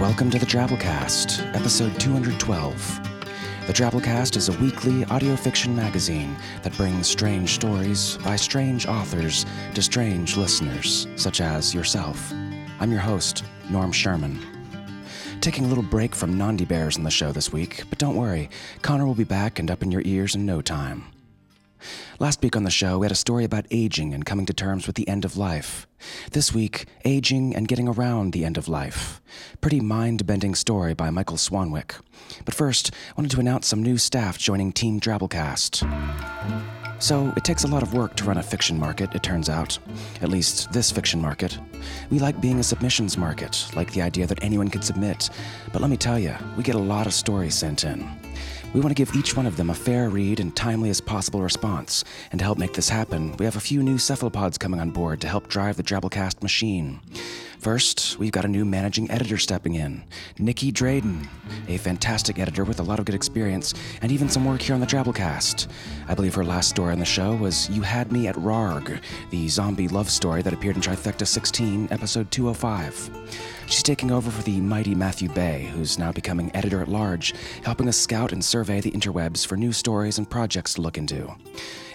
welcome to the Drabblecast, episode 212. The Drabblecast is a weekly audio fiction magazine that brings strange stories by strange authors to strange listeners, such as yourself. I'm your host, Norm Sherman. Taking a little break from Nandi Bears in the show this week, but don't worry, Connor will be back and up in your ears in no time. Last week on the show, we had a story about aging and coming to terms with the end of life. This week, aging and getting around the end of life. Pretty mind bending story by Michael Swanwick. But first, I wanted to announce some new staff joining Team Drabblecast. So, it takes a lot of work to run a fiction market, it turns out. At least this fiction market. We like being a submissions market, like the idea that anyone can submit. But let me tell you, we get a lot of stories sent in. We want to give each one of them a fair read and timely as possible response. And to help make this happen, we have a few new cephalopods coming on board to help drive the Drabblecast machine. First, we've got a new managing editor stepping in, Nicky Drayden, a fantastic editor with a lot of good experience and even some work here on the Drabblecast. I believe her last story on the show was You Had Me at Rarg, the zombie love story that appeared in Trifecta 16, episode 205. She's taking over for the mighty Matthew Bay, who's now becoming editor at large, helping us scout and survey the interwebs for new stories and projects to look into.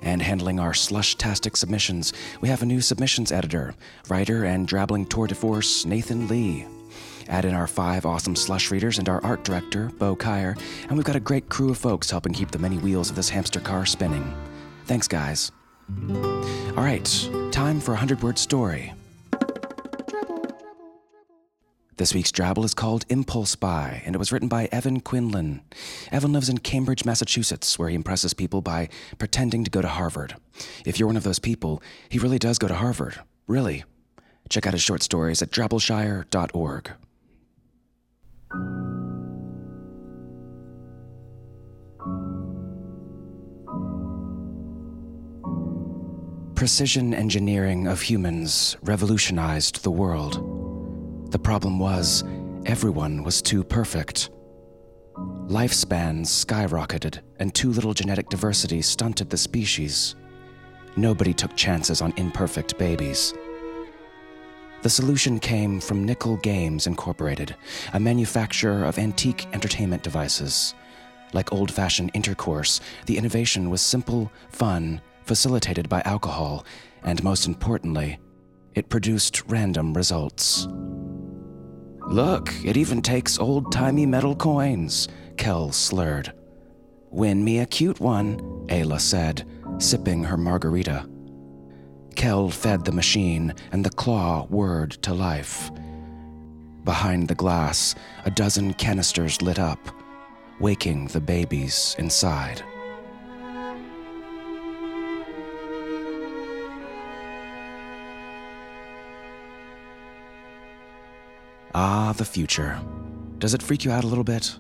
And handling our slush-tastic submissions, we have a new submissions editor, writer and drabbling tour de force, Nathan Lee. Add in our five awesome slush readers and our art director, Bo Kyer, and we've got a great crew of folks helping keep the many wheels of this hamster car spinning. Thanks, guys. All right, time for a 100 word story. This week's Drabble is called Impulse Buy, and it was written by Evan Quinlan. Evan lives in Cambridge, Massachusetts, where he impresses people by pretending to go to Harvard. If you're one of those people, he really does go to Harvard. Really. Check out his short stories at drabbleshire.org. Precision engineering of humans revolutionized the world. The problem was, everyone was too perfect. Lifespans skyrocketed, and too little genetic diversity stunted the species. Nobody took chances on imperfect babies. The solution came from Nickel Games Incorporated, a manufacturer of antique entertainment devices. Like old fashioned intercourse, the innovation was simple, fun, facilitated by alcohol, and most importantly, it produced random results. Look, it even takes old timey metal coins, Kel slurred. Win me a cute one, Ayla said, sipping her margarita. Kel fed the machine, and the claw whirred to life. Behind the glass, a dozen canisters lit up, waking the babies inside. Ah, the future. Does it freak you out a little bit?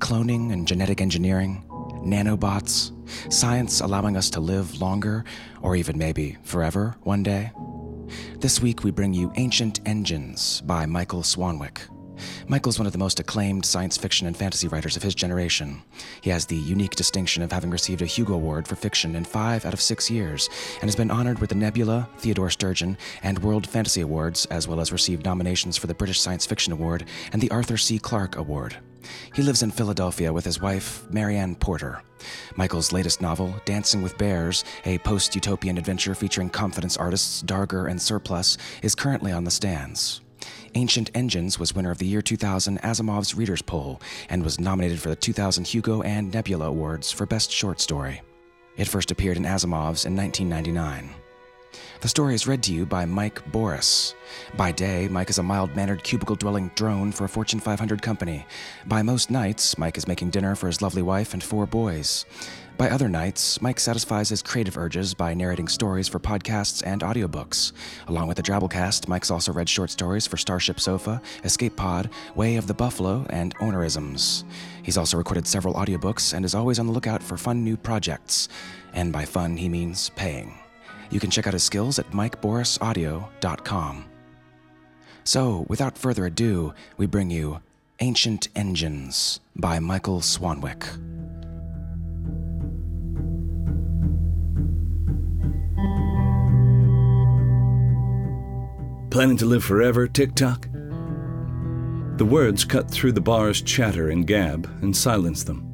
Cloning and genetic engineering, nanobots, science allowing us to live longer, or even maybe forever one day? This week we bring you Ancient Engines by Michael Swanwick. Michael's one of the most acclaimed science fiction and fantasy writers of his generation. He has the unique distinction of having received a Hugo Award for fiction in five out of six years, and has been honored with the Nebula, Theodore Sturgeon, and World Fantasy Awards, as well as received nominations for the British Science Fiction Award and the Arthur C. Clarke Award. He lives in Philadelphia with his wife, Marianne Porter. Michael's latest novel, Dancing with Bears, a post utopian adventure featuring confidence artists Darger and Surplus, is currently on the stands. Ancient Engines was winner of the year 2000 Asimov's Readers' Poll and was nominated for the 2000 Hugo and Nebula Awards for Best Short Story. It first appeared in Asimov's in 1999. The story is read to you by Mike Boris. By day, Mike is a mild mannered cubicle dwelling drone for a Fortune 500 company. By most nights, Mike is making dinner for his lovely wife and four boys. By other nights, Mike satisfies his creative urges by narrating stories for podcasts and audiobooks. Along with the Drabblecast, Mike's also read short stories for Starship Sofa, Escape Pod, Way of the Buffalo, and Ownerisms. He's also recorded several audiobooks and is always on the lookout for fun new projects. And by fun, he means paying. You can check out his skills at mikeborisaudio.com. So, without further ado, we bring you Ancient Engines by Michael Swanwick. Planning to live forever, TikTok? The words cut through the bar's chatter and gab and silenced them.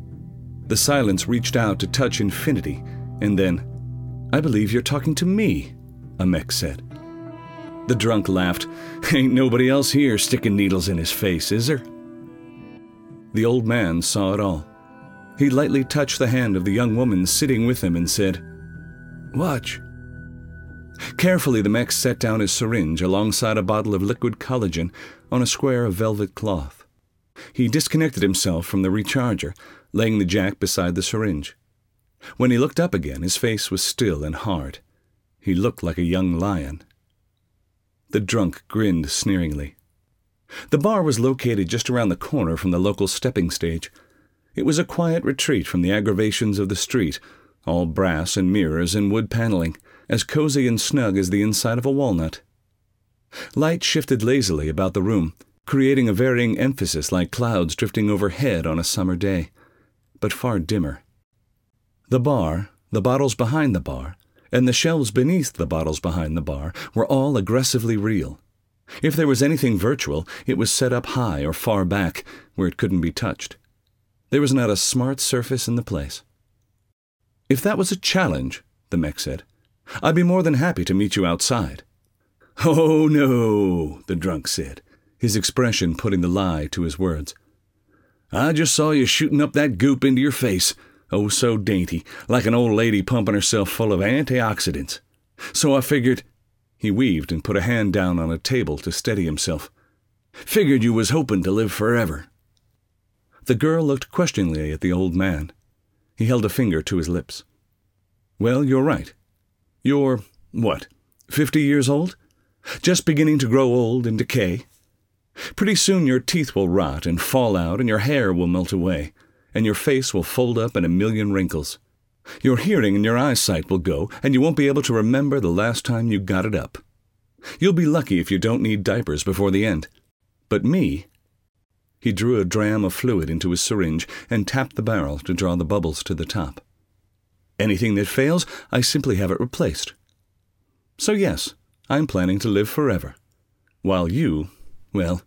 The silence reached out to touch infinity, and then, I believe you're talking to me, a mech said. The drunk laughed. Ain't nobody else here sticking needles in his face, is there? The old man saw it all. He lightly touched the hand of the young woman sitting with him and said, Watch. Carefully, the mech set down his syringe alongside a bottle of liquid collagen on a square of velvet cloth. He disconnected himself from the recharger, laying the jack beside the syringe. When he looked up again, his face was still and hard. He looked like a young lion. The drunk grinned sneeringly. The bar was located just around the corner from the local stepping stage. It was a quiet retreat from the aggravations of the street, all brass and mirrors and wood paneling, as cozy and snug as the inside of a walnut. Light shifted lazily about the room, creating a varying emphasis like clouds drifting overhead on a summer day, but far dimmer. The bar, the bottles behind the bar, and the shelves beneath the bottles behind the bar were all aggressively real. If there was anything virtual, it was set up high or far back, where it couldn't be touched. There was not a smart surface in the place. If that was a challenge, the mech said, I'd be more than happy to meet you outside. Oh, no, the drunk said, his expression putting the lie to his words. I just saw you shooting up that goop into your face, oh so dainty, like an old lady pumping herself full of antioxidants. So I figured. He weaved and put a hand down on a table to steady himself. Figured you was hoping to live forever. The girl looked questioningly at the old man. He held a finger to his lips. Well, you're right. You're, what, fifty years old? Just beginning to grow old and decay? Pretty soon your teeth will rot and fall out, and your hair will melt away, and your face will fold up in a million wrinkles. Your hearing and your eyesight will go, and you won't be able to remember the last time you got it up. You'll be lucky if you don't need diapers before the end. But me, he drew a dram of fluid into his syringe and tapped the barrel to draw the bubbles to the top. Anything that fails, I simply have it replaced. So, yes, I'm planning to live forever. While you, well,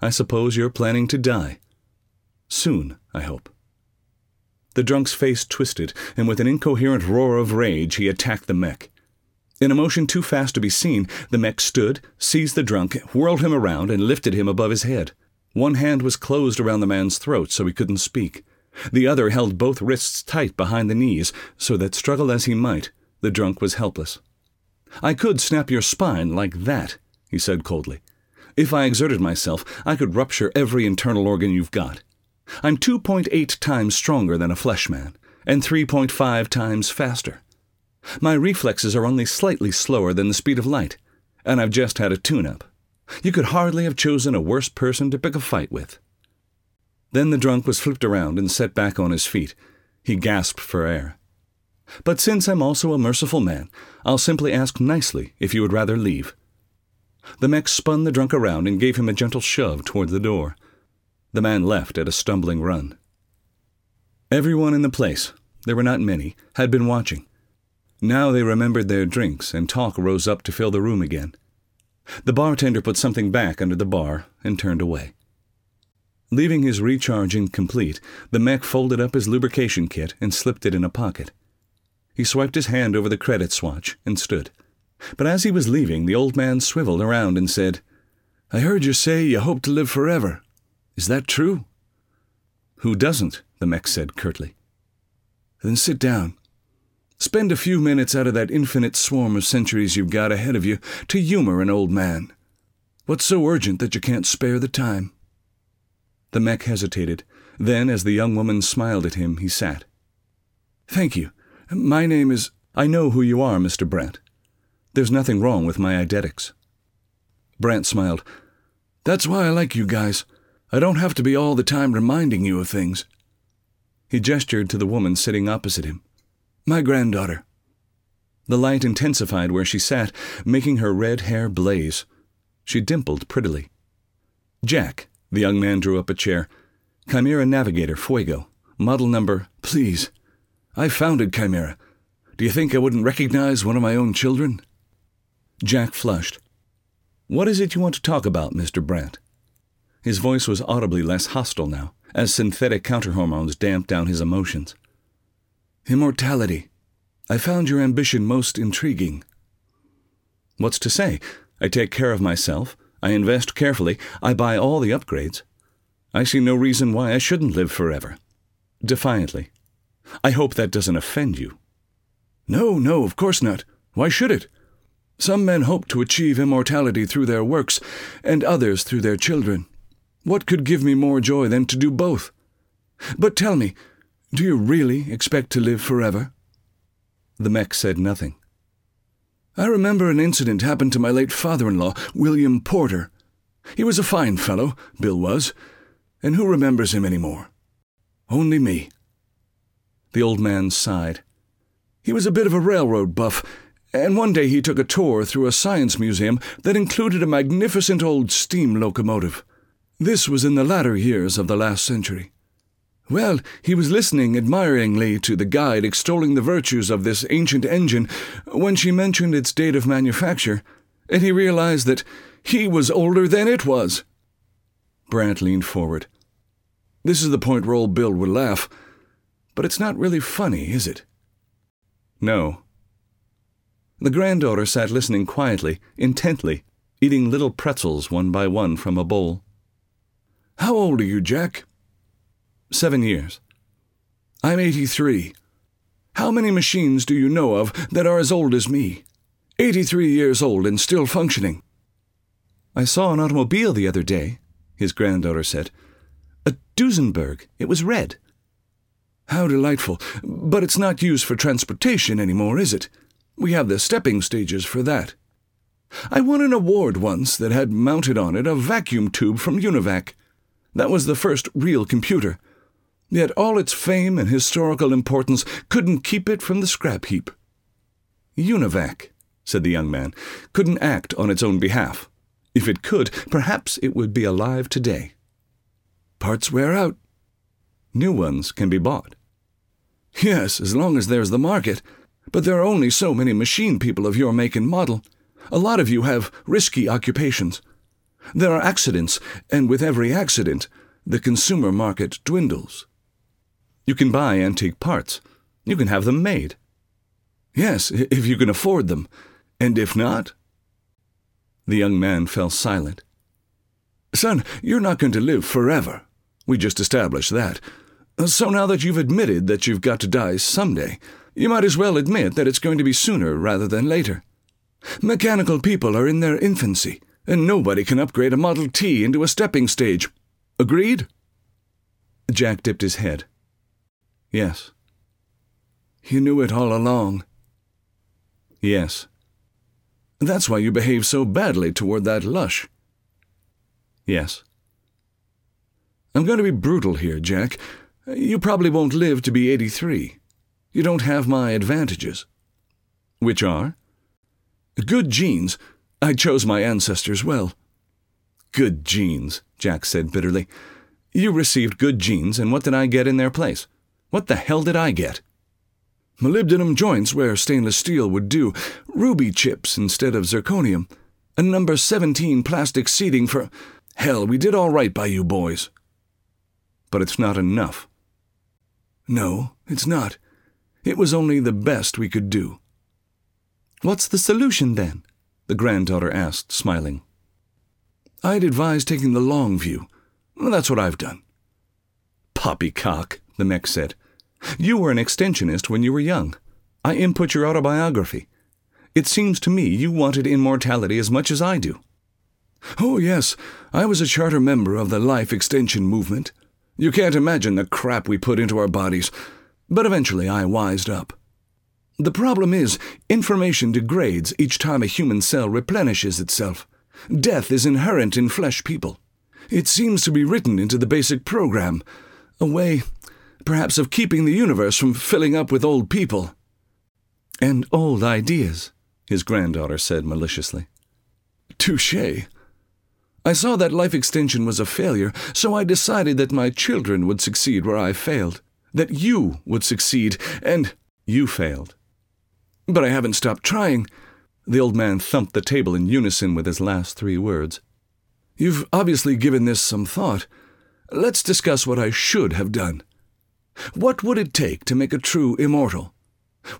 I suppose you're planning to die. Soon, I hope. The drunk's face twisted, and with an incoherent roar of rage, he attacked the mech. In a motion too fast to be seen, the mech stood, seized the drunk, whirled him around, and lifted him above his head. One hand was closed around the man's throat so he couldn't speak. The other held both wrists tight behind the knees, so that, struggle as he might, the drunk was helpless. I could snap your spine like that, he said coldly. If I exerted myself, I could rupture every internal organ you've got. I'm 2.8 times stronger than a flesh man, and 3.5 times faster. My reflexes are only slightly slower than the speed of light, and I've just had a tune up. You could hardly have chosen a worse person to pick a fight with. Then the drunk was flipped around and set back on his feet. He gasped for air. But since I'm also a merciful man, I'll simply ask nicely if you would rather leave. The mech spun the drunk around and gave him a gentle shove toward the door. The man left at a stumbling run. Everyone in the place, there were not many, had been watching. Now they remembered their drinks, and talk rose up to fill the room again. The bartender put something back under the bar and turned away. Leaving his recharge incomplete, the mech folded up his lubrication kit and slipped it in a pocket. He swiped his hand over the credit swatch and stood. But as he was leaving, the old man swiveled around and said, I heard you say you hope to live forever. Is that true? Who doesn't? the mech said curtly. Then sit down. Spend a few minutes out of that infinite swarm of centuries you've got ahead of you to humor an old man. What's so urgent that you can't spare the time? The mech hesitated. Then, as the young woman smiled at him, he sat. Thank you. My name is. I know who you are, Mr. Brant. There's nothing wrong with my eidetics. Brant smiled. That's why I like you guys. I don't have to be all the time reminding you of things. He gestured to the woman sitting opposite him. My granddaughter. The light intensified where she sat, making her red hair blaze. She dimpled prettily. Jack, the young man drew up a chair. Chimera Navigator, Fuego. Model number, please. I founded Chimera. Do you think I wouldn't recognize one of my own children? Jack flushed. What is it you want to talk about, Mr. Brant? His voice was audibly less hostile now, as synthetic counterhormones damped down his emotions. Immortality. I found your ambition most intriguing. What's to say? I take care of myself. I invest carefully. I buy all the upgrades. I see no reason why I shouldn't live forever. Defiantly. I hope that doesn't offend you. No, no, of course not. Why should it? Some men hope to achieve immortality through their works, and others through their children. What could give me more joy than to do both? But tell me, do you really expect to live forever? The mech said nothing. I remember an incident happened to my late father in law, William Porter. He was a fine fellow, Bill was, and who remembers him any more? Only me. The old man sighed. He was a bit of a railroad buff, and one day he took a tour through a science museum that included a magnificent old steam locomotive. This was in the latter years of the last century. Well, he was listening admiringly to the guide extolling the virtues of this ancient engine when she mentioned its date of manufacture, and he realized that he was older than it was. Brant leaned forward. This is the point where old Bill would laugh, but it's not really funny, is it? No. The granddaughter sat listening quietly, intently, eating little pretzels one by one from a bowl. How old are you, Jack? Seven years. I'm 83. How many machines do you know of that are as old as me? 83 years old and still functioning. I saw an automobile the other day, his granddaughter said. A Duesenberg. It was red. How delightful. But it's not used for transportation anymore, is it? We have the stepping stages for that. I won an award once that had mounted on it a vacuum tube from Univac. That was the first real computer. Yet all its fame and historical importance couldn't keep it from the scrap heap. Univac, said the young man, couldn't act on its own behalf. If it could, perhaps it would be alive today. Parts wear out. New ones can be bought. Yes, as long as there's the market. But there are only so many machine people of your make and model. A lot of you have risky occupations. There are accidents, and with every accident, the consumer market dwindles. You can buy antique parts. You can have them made. Yes, if you can afford them. And if not? The young man fell silent. Son, you're not going to live forever. We just established that. So now that you've admitted that you've got to die someday, you might as well admit that it's going to be sooner rather than later. Mechanical people are in their infancy, and nobody can upgrade a Model T into a stepping stage. Agreed? Jack dipped his head. Yes. You knew it all along. Yes. That's why you behaved so badly toward that lush. Yes. I'm going to be brutal here, Jack. You probably won't live to be 83. You don't have my advantages. Which are? Good genes. I chose my ancestors well. Good genes, Jack said bitterly. You received good genes, and what did I get in their place? What the hell did I get? Molybdenum joints where stainless steel would do, ruby chips instead of zirconium, a number 17 plastic seating for. Hell, we did all right by you boys. But it's not enough. No, it's not. It was only the best we could do. What's the solution, then? the granddaughter asked, smiling. I'd advise taking the long view. That's what I've done. Poppycock, the mech said. You were an extensionist when you were young. I input your autobiography. It seems to me you wanted immortality as much as I do. Oh, yes, I was a charter member of the life extension movement. You can't imagine the crap we put into our bodies, but eventually I wised up. The problem is, information degrades each time a human cell replenishes itself. Death is inherent in flesh people. It seems to be written into the basic program, a way, perhaps, of keeping the universe from filling up with old people. And old ideas, his granddaughter said maliciously. Touche. I saw that life extension was a failure, so I decided that my children would succeed where I failed, that you would succeed, and you failed. But I haven't stopped trying. The old man thumped the table in unison with his last three words. You've obviously given this some thought. Let's discuss what I should have done. What would it take to make a true immortal?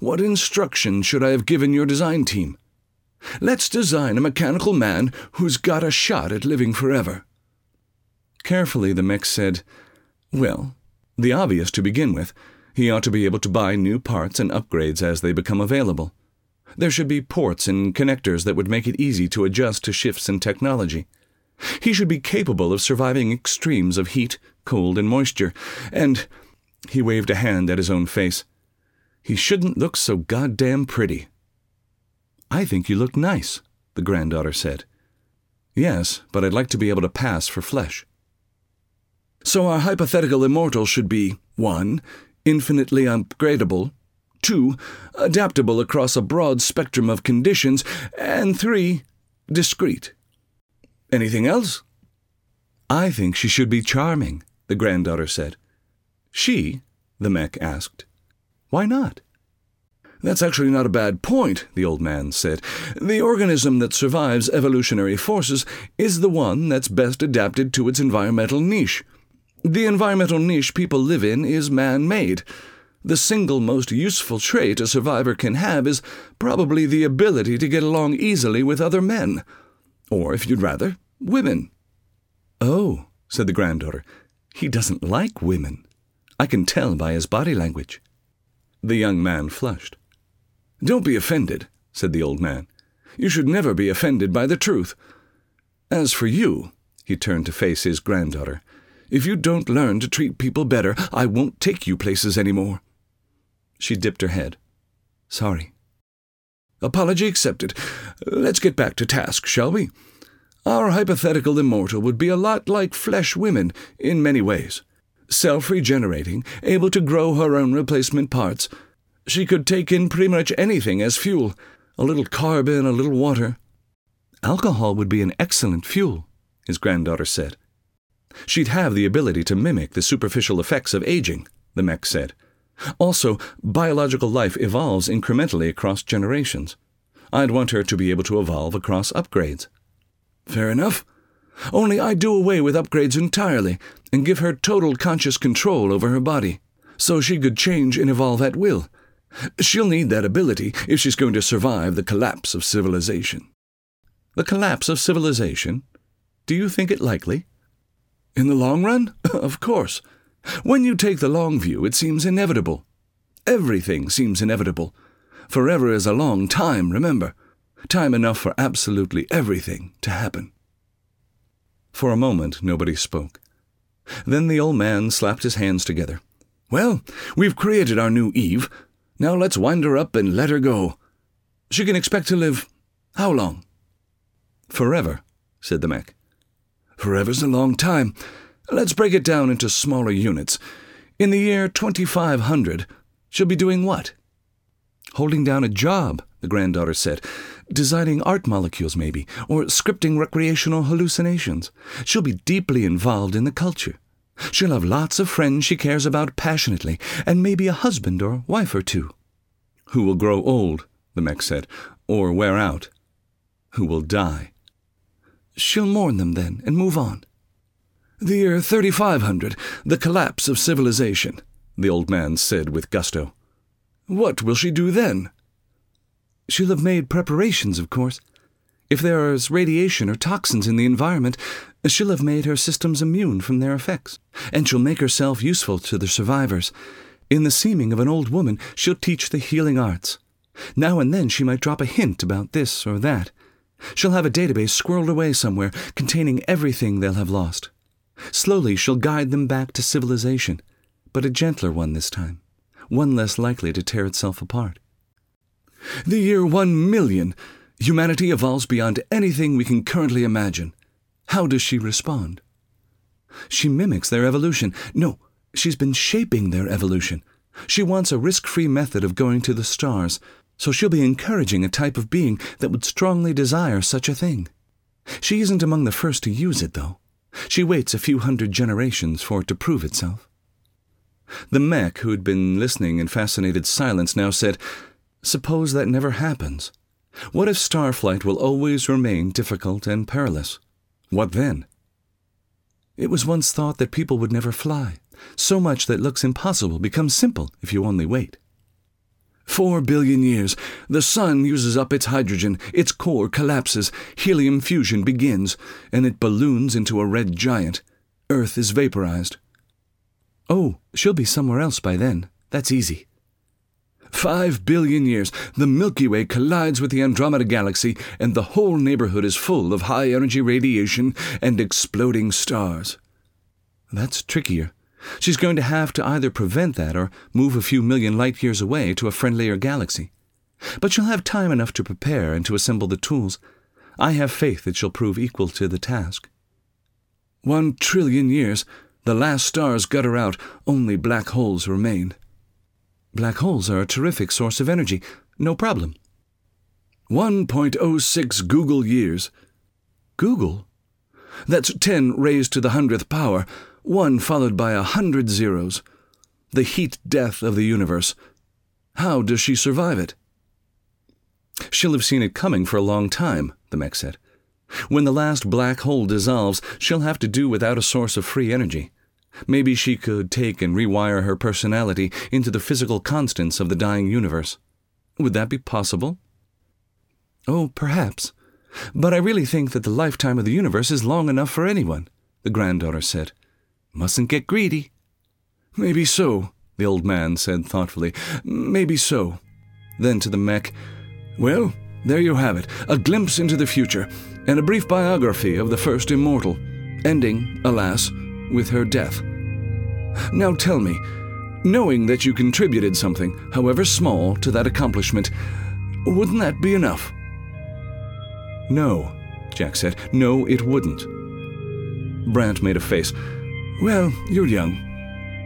What instruction should I have given your design team? Let's design a mechanical man who's got a shot at living forever. Carefully, the mech said, Well, the obvious to begin with. He ought to be able to buy new parts and upgrades as they become available. There should be ports and connectors that would make it easy to adjust to shifts in technology. He should be capable of surviving extremes of heat, cold, and moisture, and he waved a hand at his own face. He shouldn't look so goddamn pretty. I think you look nice, the granddaughter said. Yes, but I'd like to be able to pass for flesh. So our hypothetical immortal should be 1. Infinitely upgradable, 2. Adaptable across a broad spectrum of conditions, and 3. Discreet. Anything else? I think she should be charming, the granddaughter said. She? the mech asked. Why not? That's actually not a bad point, the old man said. The organism that survives evolutionary forces is the one that's best adapted to its environmental niche. The environmental niche people live in is man made. The single most useful trait a survivor can have is probably the ability to get along easily with other men. Or, if you'd rather, women. Oh, said the granddaughter, he doesn't like women. I can tell by his body language. The young man flushed. Don't be offended, said the old man. You should never be offended by the truth. As for you, he turned to face his granddaughter, if you don't learn to treat people better, I won't take you places any more. She dipped her head. Sorry. Apology accepted. Let's get back to task, shall we? Our hypothetical immortal would be a lot like flesh women in many ways. Self regenerating, able to grow her own replacement parts. She could take in pretty much anything as fuel a little carbon, a little water. Alcohol would be an excellent fuel, his granddaughter said. She'd have the ability to mimic the superficial effects of aging, the mech said. Also, biological life evolves incrementally across generations. I'd want her to be able to evolve across upgrades. Fair enough. Only I'd do away with upgrades entirely and give her total conscious control over her body, so she could change and evolve at will. She'll need that ability if she's going to survive the collapse of civilization. The collapse of civilization? Do you think it likely? In the long run? of course. When you take the long view, it seems inevitable. Everything seems inevitable. Forever is a long time, remember. Time enough for absolutely everything to happen. For a moment, nobody spoke. Then the old man slapped his hands together. Well, we've created our new Eve. Now let's wind her up and let her go. She can expect to live how long? Forever, said the mech. Forever's a long time. Let's break it down into smaller units. In the year 2500, she'll be doing what? Holding down a job, the granddaughter said. Designing art molecules, maybe, or scripting recreational hallucinations. She'll be deeply involved in the culture. She'll have lots of friends she cares about passionately, and maybe a husband or wife or two. Who will grow old, the mech said, or wear out. Who will die. She'll mourn them then and move on. The year 3500, the collapse of civilization, the old man said with gusto. What will she do then? She'll have made preparations, of course. If there is radiation or toxins in the environment, she'll have made her systems immune from their effects, and she'll make herself useful to the survivors. In the seeming of an old woman, she'll teach the healing arts. Now and then she might drop a hint about this or that. She'll have a database squirreled away somewhere containing everything they'll have lost. Slowly she'll guide them back to civilization, but a gentler one this time, one less likely to tear itself apart. The year one million, humanity evolves beyond anything we can currently imagine. How does she respond? She mimics their evolution. No, she's been shaping their evolution. She wants a risk free method of going to the stars, so she'll be encouraging a type of being that would strongly desire such a thing. She isn't among the first to use it, though. She waits a few hundred generations for it to prove itself. The mech, who had been listening in fascinated silence, now said, Suppose that never happens. What if starflight will always remain difficult and perilous? What then? It was once thought that people would never fly. So much that looks impossible becomes simple if you only wait. Four billion years. The sun uses up its hydrogen, its core collapses, helium fusion begins, and it balloons into a red giant. Earth is vaporized. Oh, she'll be somewhere else by then. That's easy. Five billion years. The Milky Way collides with the Andromeda Galaxy, and the whole neighborhood is full of high energy radiation and exploding stars. That's trickier. She's going to have to either prevent that or move a few million light years away to a friendlier galaxy. But she'll have time enough to prepare and to assemble the tools. I have faith that she'll prove equal to the task. One trillion years. The last stars gutter out, only black holes remain. Black holes are a terrific source of energy. No problem. 1.06 googol years. Googol? That's 10 raised to the hundredth power, one followed by a hundred zeros. The heat death of the universe. How does she survive it? She'll have seen it coming for a long time, the mech said. When the last black hole dissolves, she'll have to do without a source of free energy. Maybe she could take and rewire her personality into the physical constants of the dying universe. Would that be possible? Oh, perhaps. But I really think that the lifetime of the universe is long enough for anyone, the granddaughter said. Mustn't get greedy. Maybe so, the old man said thoughtfully. Maybe so. Then to the mech, Well, there you have it, a glimpse into the future, and a brief biography of the first immortal, ending, alas, with her death. Now tell me, knowing that you contributed something, however small, to that accomplishment, wouldn't that be enough? No, Jack said. No, it wouldn't. Brant made a face. Well, you're young.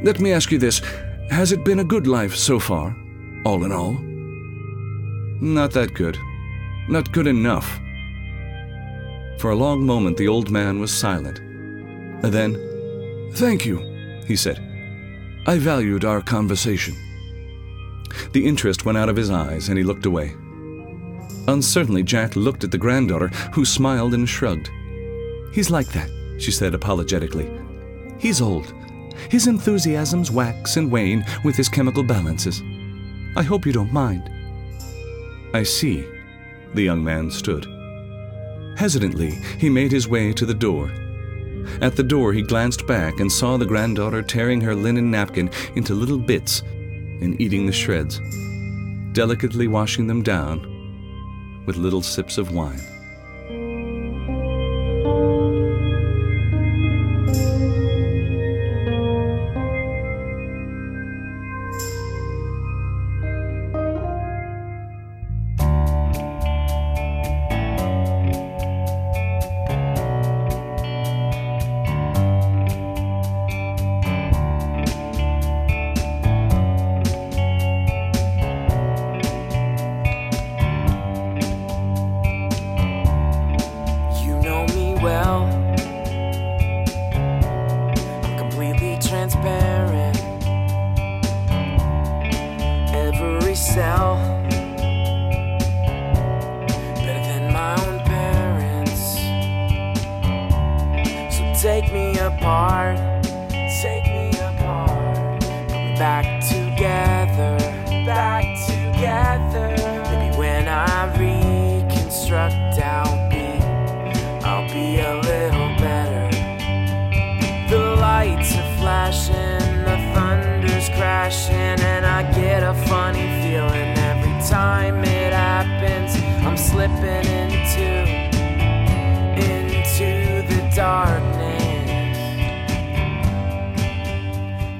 Let me ask you this Has it been a good life so far, all in all? Not that good. Not good enough. For a long moment, the old man was silent. Then, Thank you, he said. I valued our conversation. The interest went out of his eyes, and he looked away. Uncertainly, Jack looked at the granddaughter, who smiled and shrugged. He's like that, she said apologetically. He's old. His enthusiasms wax and wane with his chemical balances. I hope you don't mind. I see. The young man stood. Hesitantly, he made his way to the door. At the door, he glanced back and saw the granddaughter tearing her linen napkin into little bits and eating the shreds, delicately washing them down with little sips of wine.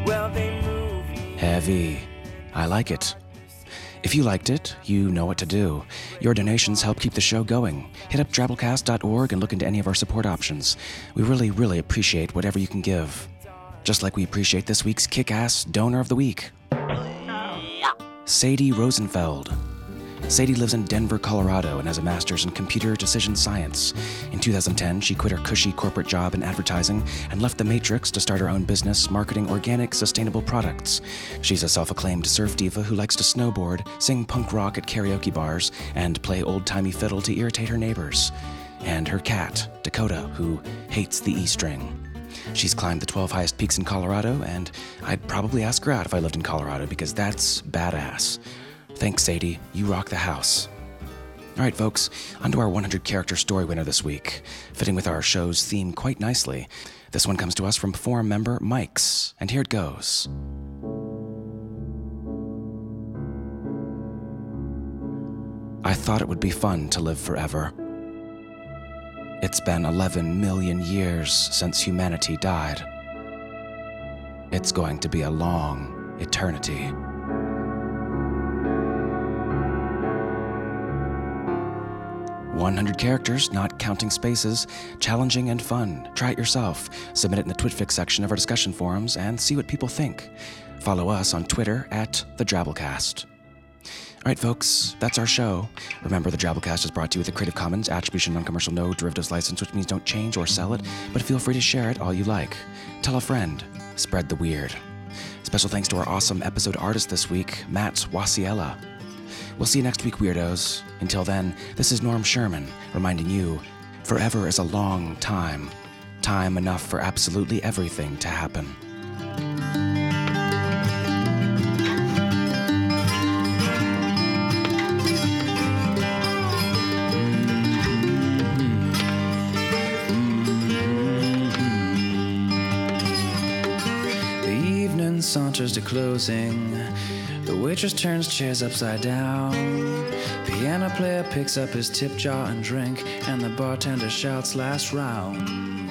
Well, they move. Heavy. I like it. If you liked it, you know what to do. Your donations help keep the show going. Hit up drabblecast.org and look into any of our support options. We really, really appreciate whatever you can give. Just like we appreciate this week's kick ass donor of the week Sadie Rosenfeld. Sadie lives in Denver, Colorado, and has a master's in computer decision science. In 2010, she quit her cushy corporate job in advertising and left the Matrix to start her own business marketing organic, sustainable products. She's a self acclaimed surf diva who likes to snowboard, sing punk rock at karaoke bars, and play old timey fiddle to irritate her neighbors. and her cat, Dakota, who hates the E string. She's climbed the 12 highest peaks in Colorado, and I'd probably ask her out if I lived in Colorado because that's badass. Thanks, Sadie. You rock the house. All right, folks, onto our 100 character story winner this week, fitting with our show's theme quite nicely. This one comes to us from forum member Mike's, and here it goes. I thought it would be fun to live forever. It's been 11 million years since humanity died. It's going to be a long eternity. One hundred characters, not counting spaces, challenging and fun. Try it yourself. Submit it in the Twitfics section of our discussion forums and see what people think. Follow us on Twitter at the Drabblecast. All right, folks, that's our show. Remember, the Drabblecast is brought to you with a Creative Commons Attribution Non-Commercial No Derivatives License, which means don't change or sell it, but feel free to share it all you like. Tell a friend. Spread the weird. Special thanks to our awesome episode artist this week, Matt Wasiela. We'll see you next week, weirdos. Until then, this is Norm Sherman, reminding you forever is a long time. Time enough for absolutely everything to happen. The evening saunters to closing. The waitress turns chairs upside down. Piano player picks up his tip jar and drink, and the bartender shouts last round.